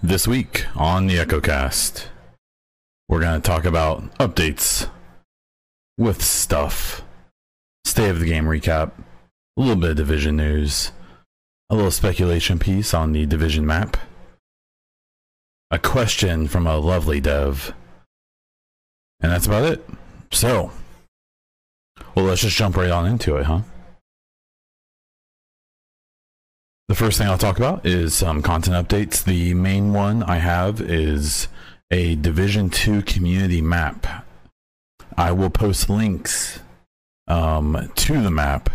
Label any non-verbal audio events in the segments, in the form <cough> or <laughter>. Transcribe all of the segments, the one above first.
This week on the EchoCast, we're going to talk about updates with stuff, state of the game recap, a little bit of division news, a little speculation piece on the division map, a question from a lovely dev, and that's about it. So, well, let's just jump right on into it, huh? The first thing I'll talk about is some content updates. The main one I have is a Division 2 community map. I will post links um, to the map,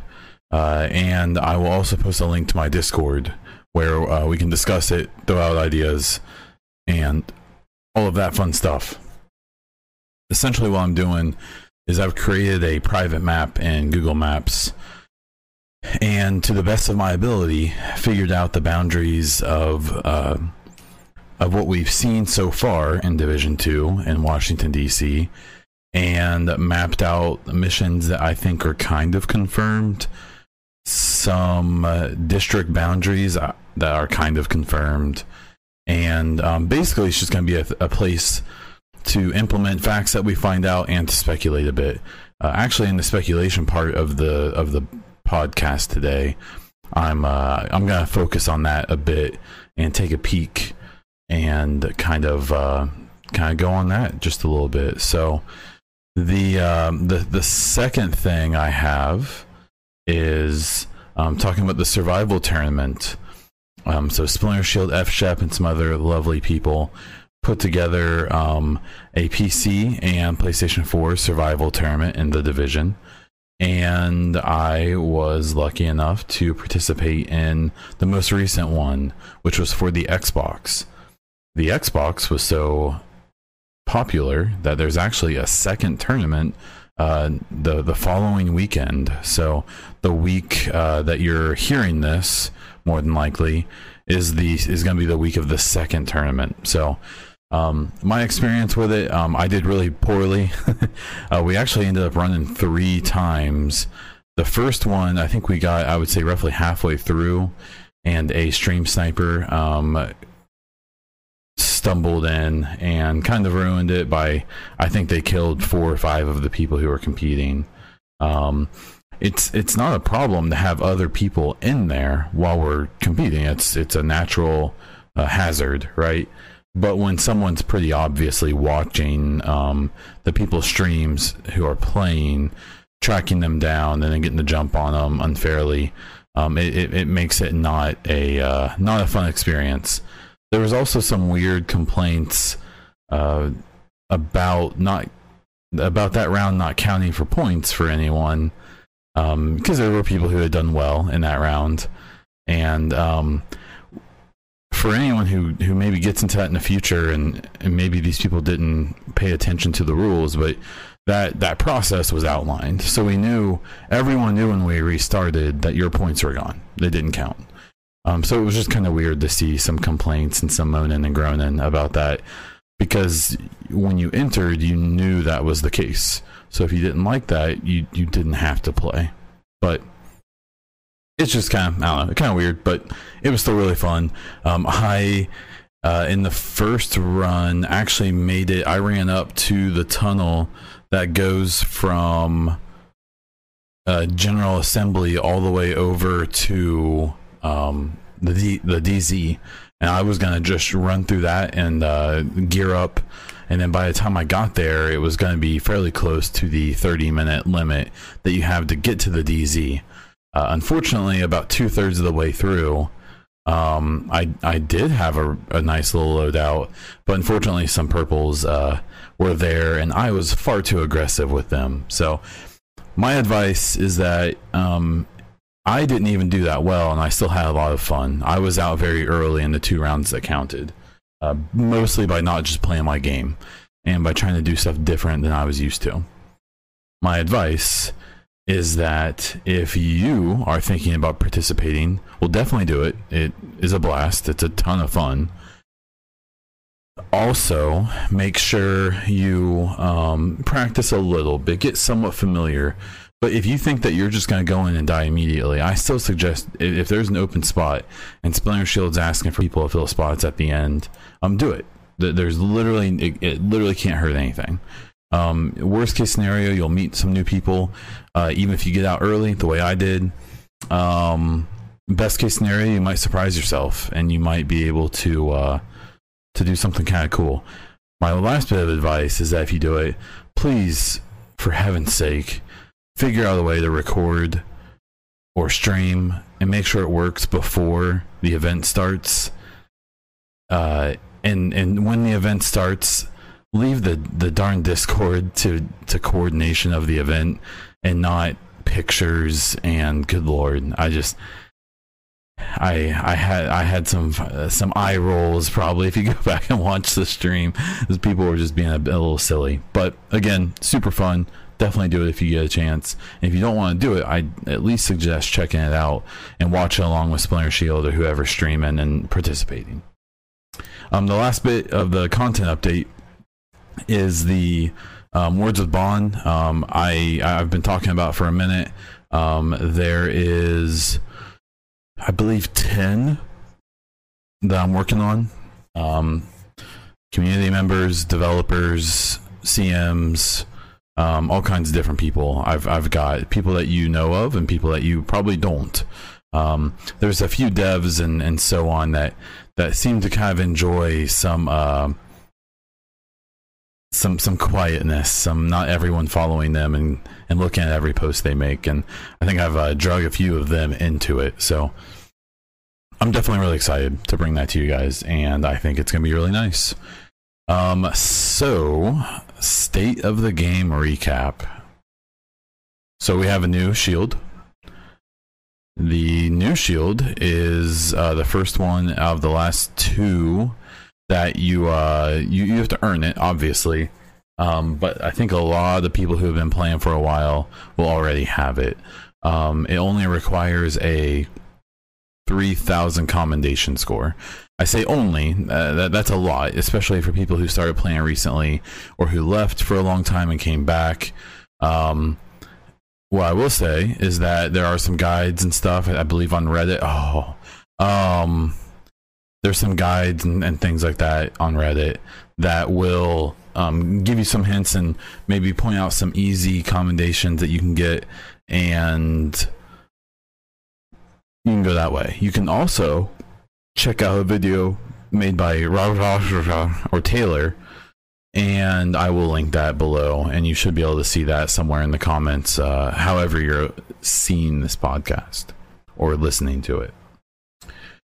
uh, and I will also post a link to my Discord where uh, we can discuss it, throw out ideas, and all of that fun stuff. Essentially, what I'm doing is I've created a private map in Google Maps and to the best of my ability, figured out the boundaries of uh, of what we've seen so far in Division Two in Washington D.C. and mapped out missions that I think are kind of confirmed, some uh, district boundaries uh, that are kind of confirmed, and um, basically it's just going to be a, a, place to implement facts that we find out and to speculate a bit. Uh, actually, in the speculation part of the of the podcast today, I'm uh, I'm gonna focus on that a bit and take a peek and kind of uh, kind of go on that just a little bit. So the um, the the second thing I have is um, talking about the survival tournament. Um, so Splinter Shield, F Shep, and some other lovely people put together um, a PC and PlayStation 4 survival tournament in the division and I was lucky enough to participate in the most recent one, which was for the Xbox. The Xbox was so popular that there's actually a second tournament uh, the the following weekend. So the week uh, that you're hearing this, more than likely, is the is going to be the week of the second tournament. So um, my experience with it, um, I did really poorly. <laughs> uh, we actually ended up running three times. The first one, I think we got, I would say, roughly halfway through, and a stream sniper um, stumbled in and kind of ruined it by, I think they killed four or five of the people who were competing. Um, it's it's not a problem to have other people in there while we're competing. It's it's a natural uh, hazard, right? But when someone's pretty obviously watching um, the people's streams who are playing, tracking them down, and then getting the jump on them unfairly, um, it, it, it, makes it not a uh, not a fun experience. There was also some weird complaints uh, about not about that round not counting for points for anyone because um, there were people who had done well in that round, and um, for anyone who who maybe gets into that in the future and, and maybe these people didn't pay attention to the rules but that that process was outlined. So we knew everyone knew when we restarted that your points were gone. They didn't count. Um, so it was just kind of weird to see some complaints and some moaning and groaning about that because when you entered you knew that was the case. So if you didn't like that you you didn't have to play. But it's just kind of I don't know, kind of weird, but it was still really fun. Um, I uh, in the first run actually made it. I ran up to the tunnel that goes from uh, General Assembly all the way over to um, the D- the DZ, and I was gonna just run through that and uh, gear up. And then by the time I got there, it was going to be fairly close to the 30 minute limit that you have to get to the DZ. Uh, unfortunately, about two thirds of the way through, um, I I did have a, a nice little loadout, but unfortunately, some purples uh, were there, and I was far too aggressive with them. So, my advice is that um, I didn't even do that well, and I still had a lot of fun. I was out very early in the two rounds that counted, uh, mostly by not just playing my game and by trying to do stuff different than I was used to. My advice is that if you are thinking about participating, well, definitely do it. It is a blast, it's a ton of fun. Also, make sure you um, practice a little bit, get somewhat familiar But if you think that you're just going to go in and die immediately, I still suggest if, there's an open spot and Splinter Shield's asking for people to fill spots at the end, um, do it. There's literally it, it literally can't hurt anything. Um, worst case scenario, you'll meet some new people, uh, even if you get out early, the way I did. Um, best case scenario, you might surprise yourself and you might be able to uh, to do something kind of cool. My last bit of advice is that if you do it, please, for heaven's sake, figure out a way to record or stream and make sure it works before the event starts. Uh, and and when the event starts, leave the the darn Discord to to coordination of the event and not pictures and good lord, I just I I had I had some uh, some eye rolls probably if you go <laughs> back and watch the stream because people were just being a, a, little silly. But again, super fun definitely do it if you get a chance. And if you don't want to do it, I at least suggest checking it out and watching along with Splinter Shield or whoever's streaming and participating. Um, the last bit of the content update is the um, Words with Bond. Um, I I've been talking about for a minute. Um, there is, I believe, ten that I'm working on. Um, community members, developers, CMs, um, all kinds of different people. I've I've got people that you know of and people that you probably don't. Um, there's a few devs and and so on that that seem to kind of enjoy some uh, some some quietness, some not everyone following them and and looking at every post they make. And I think I've uh, drug a few of them into it. So I'm definitely really excited to bring that to you guys, and I think it's gonna be really nice. Um, so state of the game recap. So we have a new shield. The new shield is uh, the first one of the last two that you uh you, you have to earn it, obviously. Um, but I think a lot of the people who have been playing for a while will already have it. Um, it only requires a 3000 commendation score. I say only, uh, that, that's a lot, especially for people who started playing recently or who left for a long time and came back. Um, what I will say is that there are some guides and stuff, I believe on Reddit. Oh, um, there's some guides and, and things like that on Reddit that will um, give you some hints and maybe point out some easy commendations that you can get and you can go that way. You can also check out a video made by or Taylor, and I will link that below, and you should be able to see that somewhere in the comments, uh, however you're seeing this podcast or listening to it.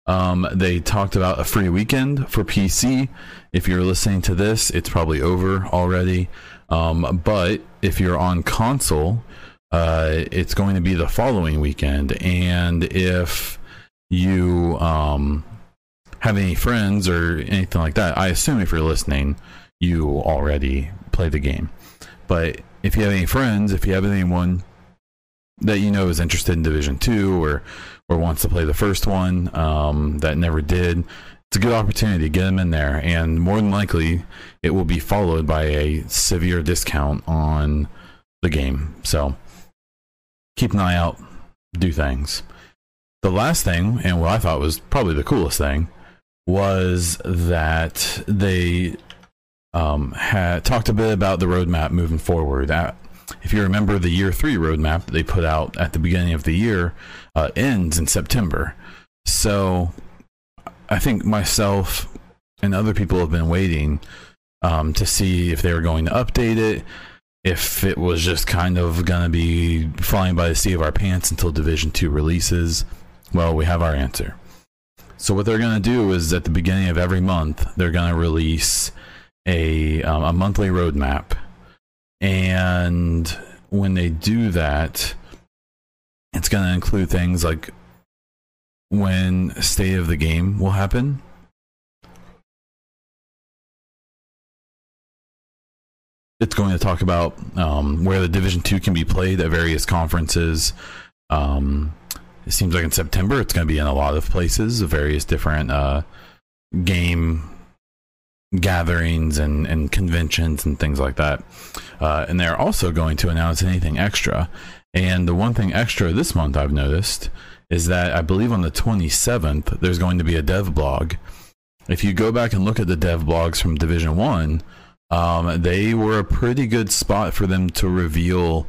Um, they talked about a free weekend for PC. If you're listening to this, it's probably over already. Um, but if you're on console, uh, it's going to be the following weekend. And if you um, have any friends or anything like that, I assume if you're listening, you already play the game. But if you have any friends, if you have anyone that you know is interested in Division Two or or wants to play the first one um, that never did, it's a good opportunity to get them in there. And more than likely, it will be followed by a severe discount on the game. So keep an eye out, do things. The last thing, and what I thought was probably the coolest thing, was that they um, had talked a bit about the roadmap moving forward. Uh, if you remember, the year three roadmap that they put out at the beginning of the year uh, ends in September. So I think myself and other people have been waiting um, to see if they were going to update it, if it was just kind of going to be flying by the seat of our pants until Division 2 releases. Well, we have our answer. So what they're going to do is at the beginning of every month, they're going to release a um, a monthly roadmap, and when they do that, it's going to include things like when state of the game will happen. It's going to talk about um, where the Division Two can be played at various conferences. Um, it seems like in September it's going to be in a lot of places, various different uh, game gatherings and, and conventions and things like that. Uh, and they're also going to announce anything extra. And the one thing extra this month I've noticed is that I believe on the 27th there's going to be a dev blog. If you go back and look at the dev blogs from Division 1, um, they were a pretty good spot for them to reveal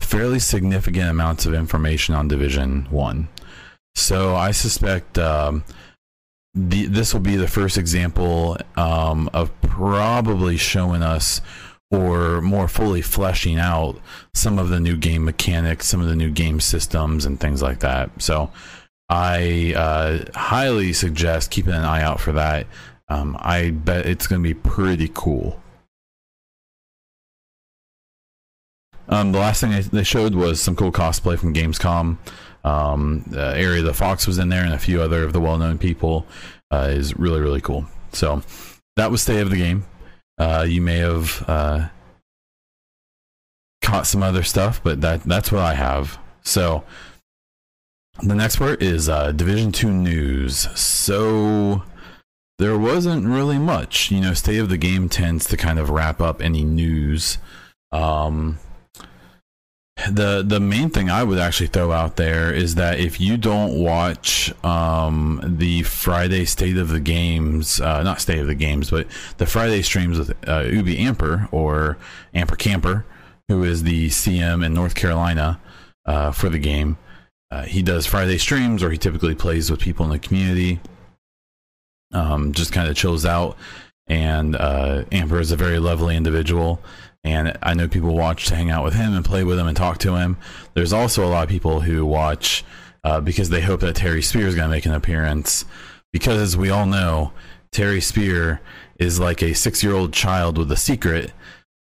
fairly significant amounts of information on Division 1. So I suspect um, the, this will be the first example um, of probably showing us or more fully fleshing out some of the new game mechanics, some of the new game systems, and things like that. So I uh, highly suggest keeping an eye out for that. Um, I bet it's going to be pretty cool. Um, the last thing they showed was some cool cosplay from Gamescom. Um, uh, Area the Fox was in there, and a few other of the well-known people. Uh, is really really cool. So that was state of the game. Uh, you may have uh, caught some other stuff, but that that's what I have. So the next part is uh, Division Two news. So there wasn't really much. You know, state of the game tends to kind of wrap up any news. Um, the the main thing I would actually throw out there is that if you don't watch um, the Friday State of the Games, uh, not State of the Games, but the Friday streams with uh, Ubi Amper or Amper Camper, who is the CM in North Carolina uh, for the game, uh, he does Friday streams or he typically plays with people in the community. Um, just kind of chills out, and uh, Amper is a very lovely individual and I know people watch to hang out with him and play with him and talk to him. There's also a lot of people who watch uh, because they hope that Terry Spehar is going to make an appearance. Because as we all know, Terry Spehar is like a six-year-old child with a secret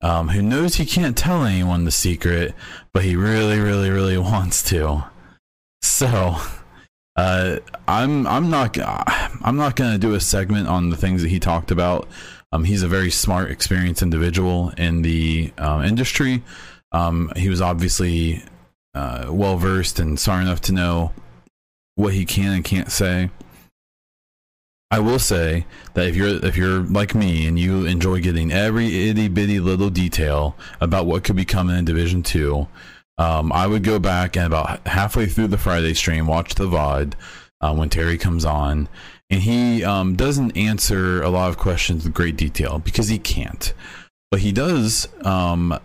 um, who knows he can't tell anyone the secret, but he really, really, really <laughs> wants to. So, uh, I'm I'm not I'm not going to do a segment on the things that he talked about um, he's a very smart, experienced individual in the uh, industry. Um, he was obviously uh, well versed and smart enough to know what he can and can't say. I will say that if you're if you're like me and you enjoy getting every itty bitty little detail about what could be coming in Division Two, um, I would go back and about halfway through the Friday stream, watch the VOD uh, when Terry comes on, and he um, doesn't answer a lot of questions in great detail because he can't. But he does um,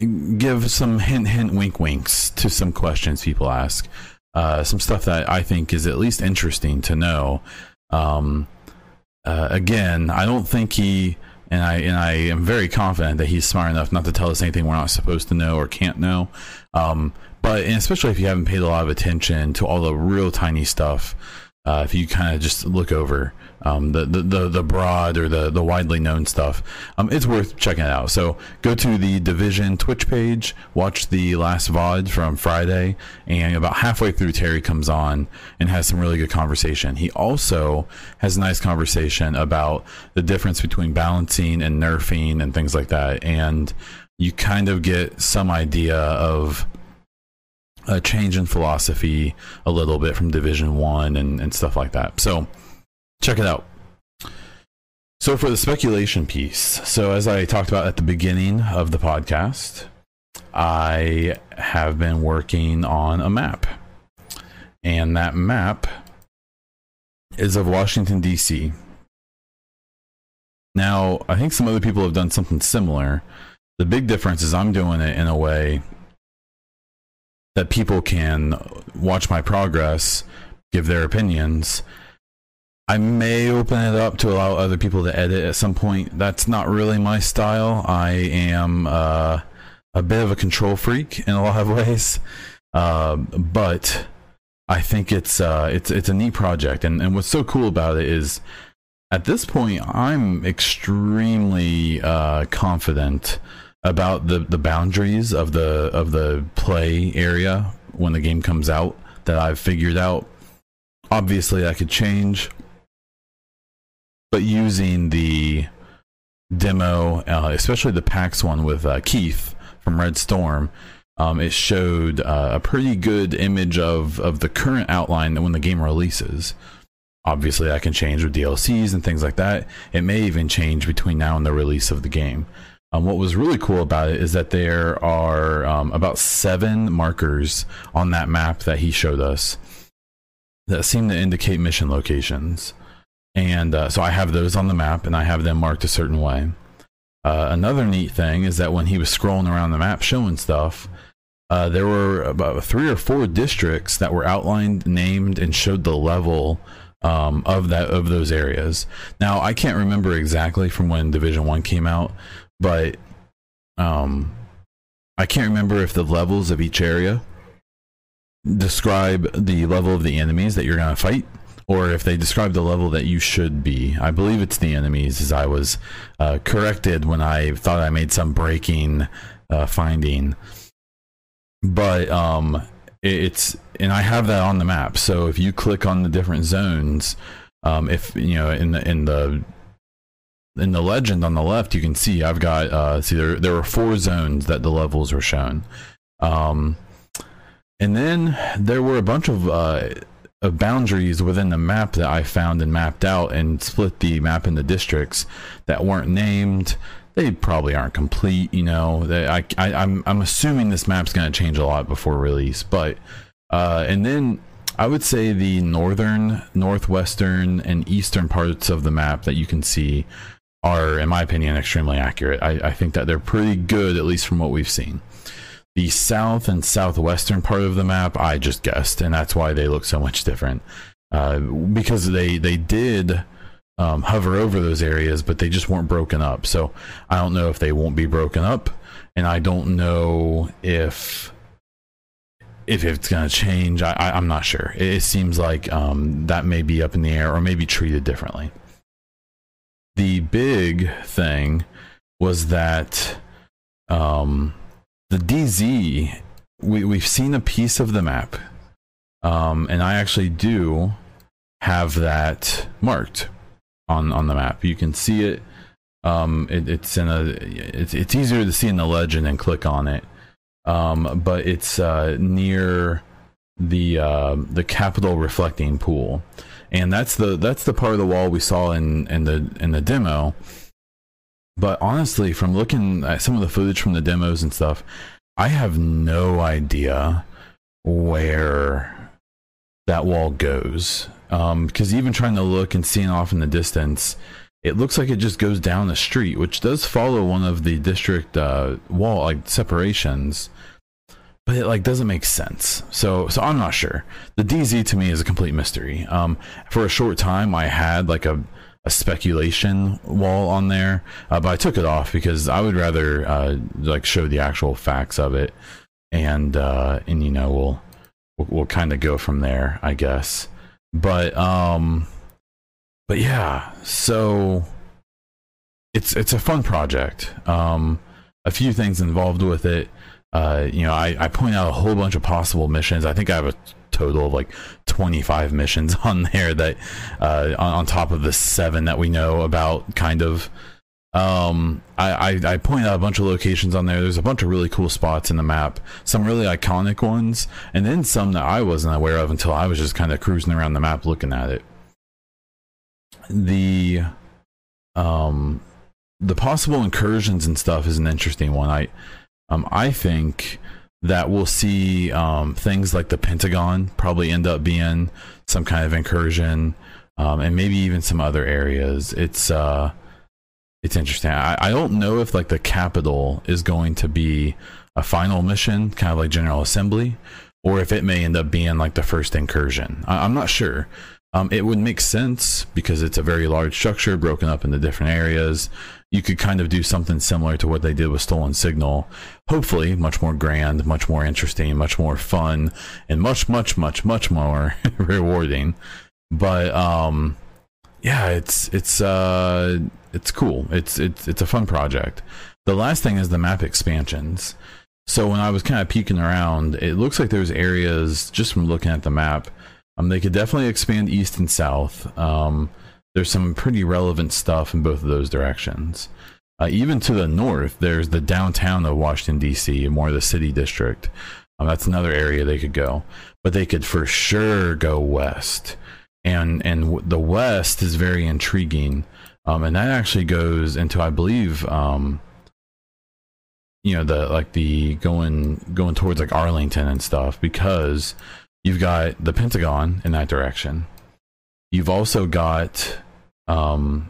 give some hint, hint, wink, winks to some questions people ask. Uh, some stuff that I think is at least interesting to know. Um, uh, again, I don't think he and I and I am very confident that he's smart enough not to tell us anything we're not supposed to know or can't know. Um, but especially if you haven't paid a lot of attention to all the real tiny stuff uh, if you kind of just look over um, the, the, the the broad or the the widely known stuff, um, it's worth checking it out. So go to the Division Twitch page, watch the last VOD from Friday, and about halfway through, Terry comes on and has some really good conversation. He also has a nice conversation about the difference between balancing and nerfing and things like that, and you kind of get some idea of a change in philosophy a little bit from Division One and, and stuff like that. So check it out. So for the speculation piece, so as I talked about at the beginning of the podcast, I have been working on a map. And that map is of Washington D.C. Now, I think some other people have done something similar. The big difference is I'm doing it in a way that people can watch my progress, give their opinions. I may open it up to allow other people to edit at some point. That's not really my style. I am uh, a bit of a control freak in a <laughs> lot of ways, uh, but I think it's uh, it's it's a neat project. And and what's so cool about it is, at this point, I'm extremely uh, confident about the the boundaries of the of the play area when the game comes out that I've figured out. Obviously, I could change, but using the demo, uh, especially the PAX one with uh, Keith from Red Storm, um, it showed uh, a pretty good image of of the current outline that when the game releases. obviously that can change with DLCs and things like that. It may even change between now and the release of the game. Um, what was really cool about it is that there are um, about seven markers on that map that he showed us that seem to indicate mission locations. And uh, so I have those on the map and I have them marked a certain way. Uh, another neat thing is that when he was scrolling around the map showing stuff, uh, there were about three or four districts that were outlined, named, and showed the level um, of that of those areas. Now I can't remember exactly from when Division One came out, but um, I can't remember if the levels of each area describe the level of the enemies that you're going to fight or if they describe the level that you should be. I believe it's the enemies, as I was uh, corrected when I thought I made some breaking uh, finding. But um, it's and I have that on the map. So if you click on the different zones, um, if you know in the in the in the legend on the left, you can see I've got uh, see there there were four zones that the levels were shown. Um, and then there were a bunch of uh, of boundaries within the map that I found and mapped out and split the map into districts that weren't named. They probably aren't complete, you know. They, I, I, I'm I'm assuming this map's going to change a lot before release, but uh, and then I would say the northern, northwestern, and eastern parts of the map that you can see are, in my opinion, extremely accurate. I, I think that they're pretty good, at least from what we've seen. The south and southwestern part of the map, I just guessed, and that's why they look so much different. Uh, because they they did um, hover over those areas, but they just weren't broken up. So I don't know if they won't be broken up, and I don't know if if it's going to change. I, I, am not sure. It, it seems like um, that may be up in the air or maybe treated differently. The big thing was that um, the DZ, we, we've seen a piece of the map. Um, and I actually do have that marked on, on the map. You can see it. Um, it, it's in a, it's, it's easier to see in the legend and click on it. Um, but it's uh, near the uh, the Capitol reflecting pool, and that's the that's the part of the wall we saw in in the in the demo but honestly, from looking at some of the footage from the demos and stuff, I have no idea where that wall goes. Um, because even trying to look and seeing off in the distance, it looks like it just goes down the street, which does follow one of the district uh, wall like separations, but it like doesn't make sense. So so I'm not sure. The DZ to me is a complete mystery. Um, for a short time, I had like a a speculation wall on there, uh, but I took it off because I would rather uh, like show the actual facts of it, and uh, and you know we'll we'll, we'll kind of go from there, I guess. But um, but yeah, so it's it's a fun project. Um, a few things involved with it. Uh, you know, I, I point out a whole bunch of possible missions. I think I have a total of like 25 missions <laughs> on there that uh, on, on, top of the seven that we know about kind of. Um I, I i point out a bunch of locations on there. There's a bunch of really cool spots in the map. Some really iconic ones and then some that i wasn't aware of until i was just kind of cruising around the map looking at it. The um the possible incursions and stuff is an interesting one. I um i think that we'll see um, things like the Pentagon probably end up being some kind of incursion, um, and maybe even some other areas. It's uh, it's interesting. I, I don't know if like the Capitol is going to be a final mission, kind of like General Assembly, or if it may end up being like the first incursion. I, I'm not sure. Um, it would make sense because it's a very large structure broken up into different areas you could kind of do something similar to what they did with Stolen Signal. Hopefully, much more grand, much more interesting, much more fun, and much, much, much, much more <laughs> rewarding. But um, yeah, it's it's uh, it's cool. It's it's it's a fun project. The last thing is the map expansions. So when I was kind of peeking around, it looks like there's areas just from looking at the map. Um, they could definitely expand east and south. Um, there's some pretty relevant stuff in both of those directions. Uh, even to the north, there's the downtown of Washington, D.C., more of the city district. Um, that's another area they could go. But they could for sure go west. and and the West is very intriguing, um, and that actually goes into I believe um, you know the like the going going towards like Arlington and stuff because you've got the Pentagon in that direction. You've also got um,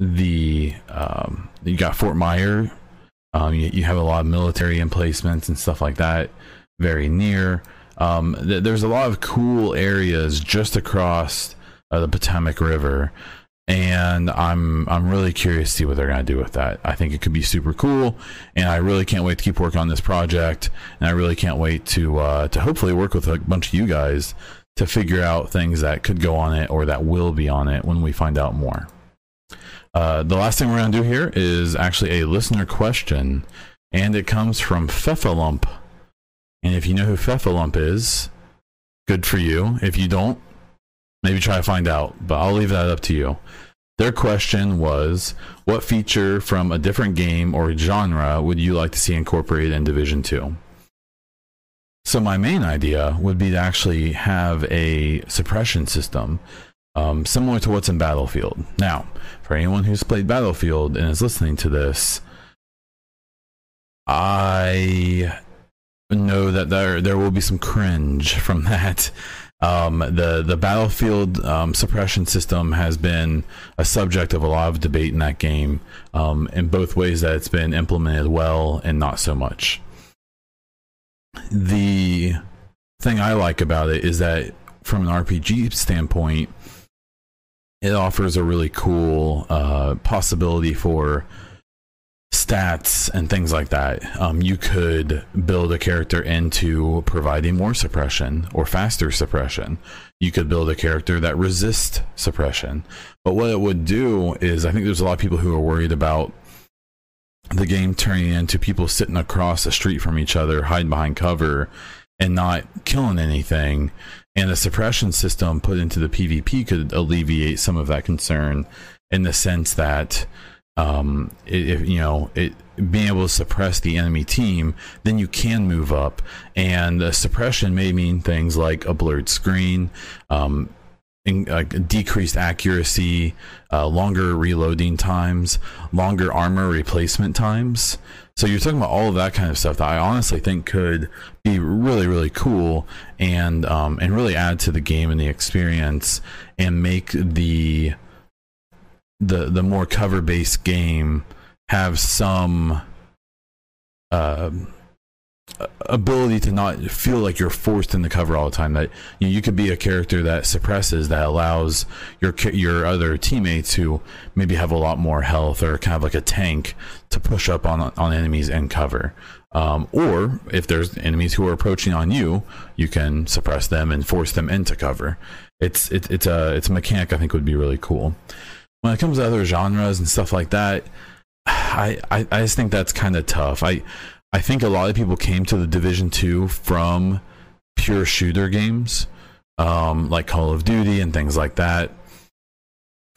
the um, you got Fort Myer. Um, you, you, have a lot of military emplacements and stuff like that very near. Um, th- there's a lot of cool areas just across uh, the Potomac River and I'm I'm really curious to see what they're to do with that. I think it could be super cool, and I really can't wait to keep working on this project. And I really can't wait to uh, to hopefully work with a bunch of you guys to figure out things that could go on it or that will be on it when we find out more. Uh, the last thing we're to do here is actually a listener question, and it comes from Fefalump. And if you know who Fefalump is, good for you. If you don't, Maybe try to find out, but I'll leave that up to you. Their question was What feature from a different game or genre would you like to see incorporated in Division 2? So, my main idea would be to actually have a suppression system um, similar to what's in Battlefield. Now, for anyone who's played Battlefield and is listening to this, I know that there there will be some cringe from <laughs> that um, the the battlefield um, suppression system has been a subject of a lot of debate in that game, um, in both ways that it's been implemented well and not so much. The thing I like about it is that from an RPG standpoint, it offers a really cool uh, possibility for stats and things like that, um, you could build a character into providing more suppression or faster suppression. You could build a character that resists suppression. But what it would do is, I think there's a lot of people who are worried about the game turning into people sitting across the street from each other, hiding behind cover, and not killing anything. And a suppression system put into the PvP could alleviate some of that concern in the sense that um, if you know it being able to suppress the enemy team, then you can move up. And the suppression may mean things like a blurred screen, um, in, uh, decreased accuracy, uh, longer reloading times, longer armor replacement times. So you're talking about all of that kind of stuff that I honestly think could be really, really cool and um, and really add to the game and the experience and make the the the more cover based game have some uh, ability to not feel like you're forced in the cover all the time. That you, know, you could be a character that suppresses, that allows your your other teammates who maybe have a lot more health or kind of like a tank to push up on on enemies and cover. Um, or if there's enemies who are approaching on you, you can suppress them and force them into cover. It's it, it's a it's a mechanic I think would be really cool when it comes to other genres and stuff like that, I I, I just think that's kind of tough. I I think a lot of people came to the Division Two from pure shooter games, um, like Call of Duty and things like that.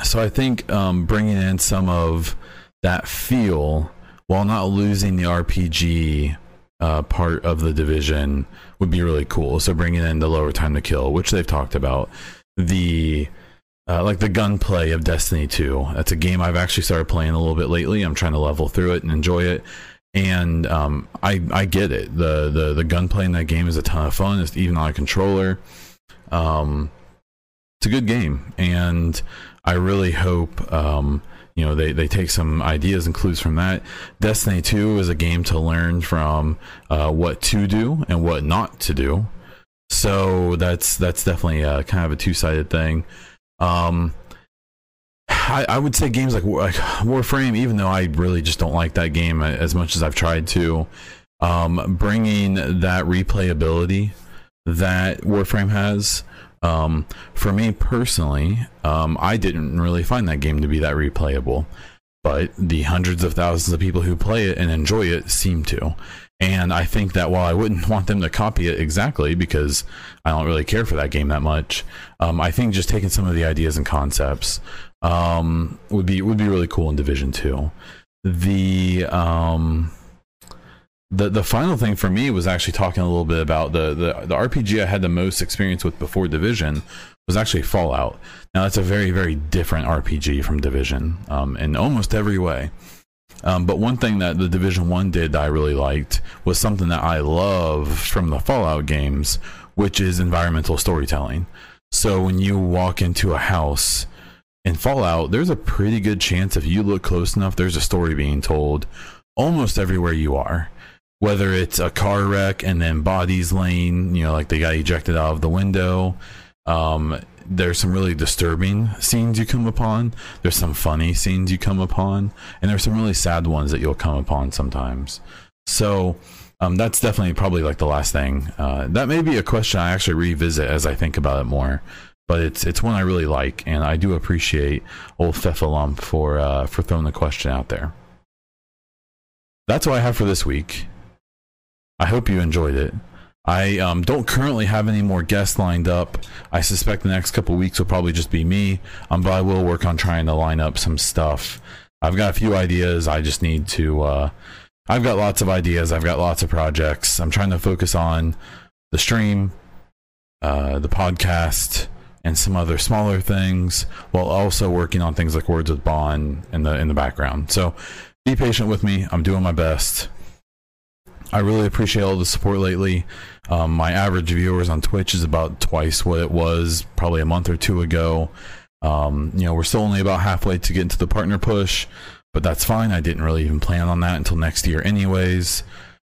So I think um, bringing in some of that feel while not losing the RPG uh, part of the division would be really cool. So bringing in the lower time to kill, which they've talked about, the uh, like the gunplay of Destiny 2. That's a game I've actually started playing a little bit lately. I'm trying to level through it and enjoy it. And um, I I get it. The the the gunplay in that game is a ton of fun. It's even on a controller. Um, it's a good game, and I really hope um, you know they, they take some ideas and clues from that. Destiny 2 is a game to learn from uh, what to do and what not to do. So that's that's definitely a, kind of a two sided thing. Um, I, I, would say games like, like Warframe, even though I really just don't like that game as much as I've tried to, um, bringing that replayability that Warframe has. Um, for me personally, um, I didn't really find that game to be that replayable, but the hundreds of thousands of people who play it and enjoy it seem to. And I think that while I wouldn't <laughs> want them to copy it exactly because I don't really care for that game that much, um, I think just taking some of the ideas and concepts um, would be would be really cool in Division Two. The um, the the final thing for me was actually talking a little bit about the, the the RPG I had the most experience with before Division was actually Fallout. Now that's a very very different RPG from Division um, in almost every way. Um, but one thing that the Division One did that I really liked was something that I love from the Fallout games, which is environmental storytelling. So when you walk into a house in Fallout, there's a pretty good chance if you look close enough, there's a story being told almost everywhere you are. Whether it's a car wreck and then bodies laying, you know, like they got ejected out of the window. Um, there's some really disturbing scenes you come upon. There's some funny scenes you come upon, and there's some really sad ones that you'll come upon sometimes. So um, that's definitely probably like the last thing. Uh, that may be a question I actually revisit as I think about it more. But it's it's one I really like, and I do appreciate old Feffalump for uh, for throwing the question out there. That's all I have for this week. I hope you enjoyed it. I um, don't currently have any more guests lined up. I suspect the next couple weeks will probably just be me, um, but I will work on trying to line up some stuff. I've got a few ideas. I just need to. Uh, I've got lots of ideas. I've got lots of projects. I'm trying to focus on the stream, uh, the podcast, and some other smaller things, while also working on things like Words with Bond in the in the background. So, be patient with me. I'm doing my best. I really appreciate all the support lately. Um, my average viewers on Twitch is about twice what it was probably a month or two ago. Um, you know, we're still only about halfway to get into the partner push, but that's fine. I didn't really even plan on that until next year, anyways.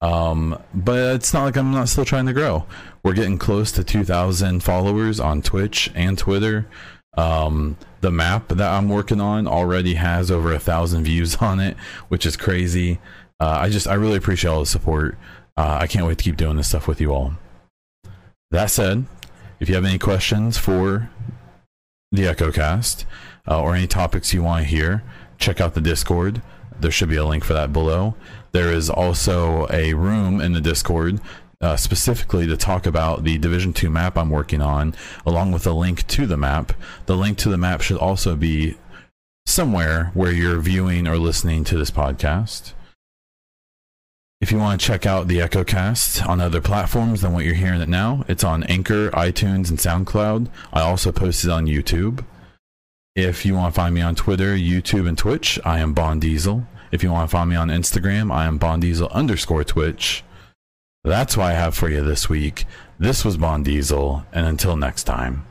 Um, but it's not like I'm not still trying to grow. We're getting close to 2,000 followers on Twitch and Twitter. Um, the map that I'm working on already has over a thousand views on it, which is crazy uh, I just I really appreciate all the support. Uh, I can't wait to keep doing this stuff with you all. That said, if you have any questions for the EchoCast uh, or any topics you want to hear, check out the Discord. There should be a link for that below. There is also a room in the Discord uh, specifically to talk about the Division 2 map I'm working on, along with a link to the map. The link to the map should also be somewhere where you're viewing or listening to this podcast. If you want to check out the EchoCast on other platforms than what you're hearing it now, it's on Anchor, iTunes, and SoundCloud. I also post it on YouTube. If you want to find me on Twitter, YouTube, and Twitch, I am Bond Diesel. If you want to find me on Instagram, I am Bond Diesel underscore Twitch. That's what I have for you this week. This was Bond Diesel, and until next time.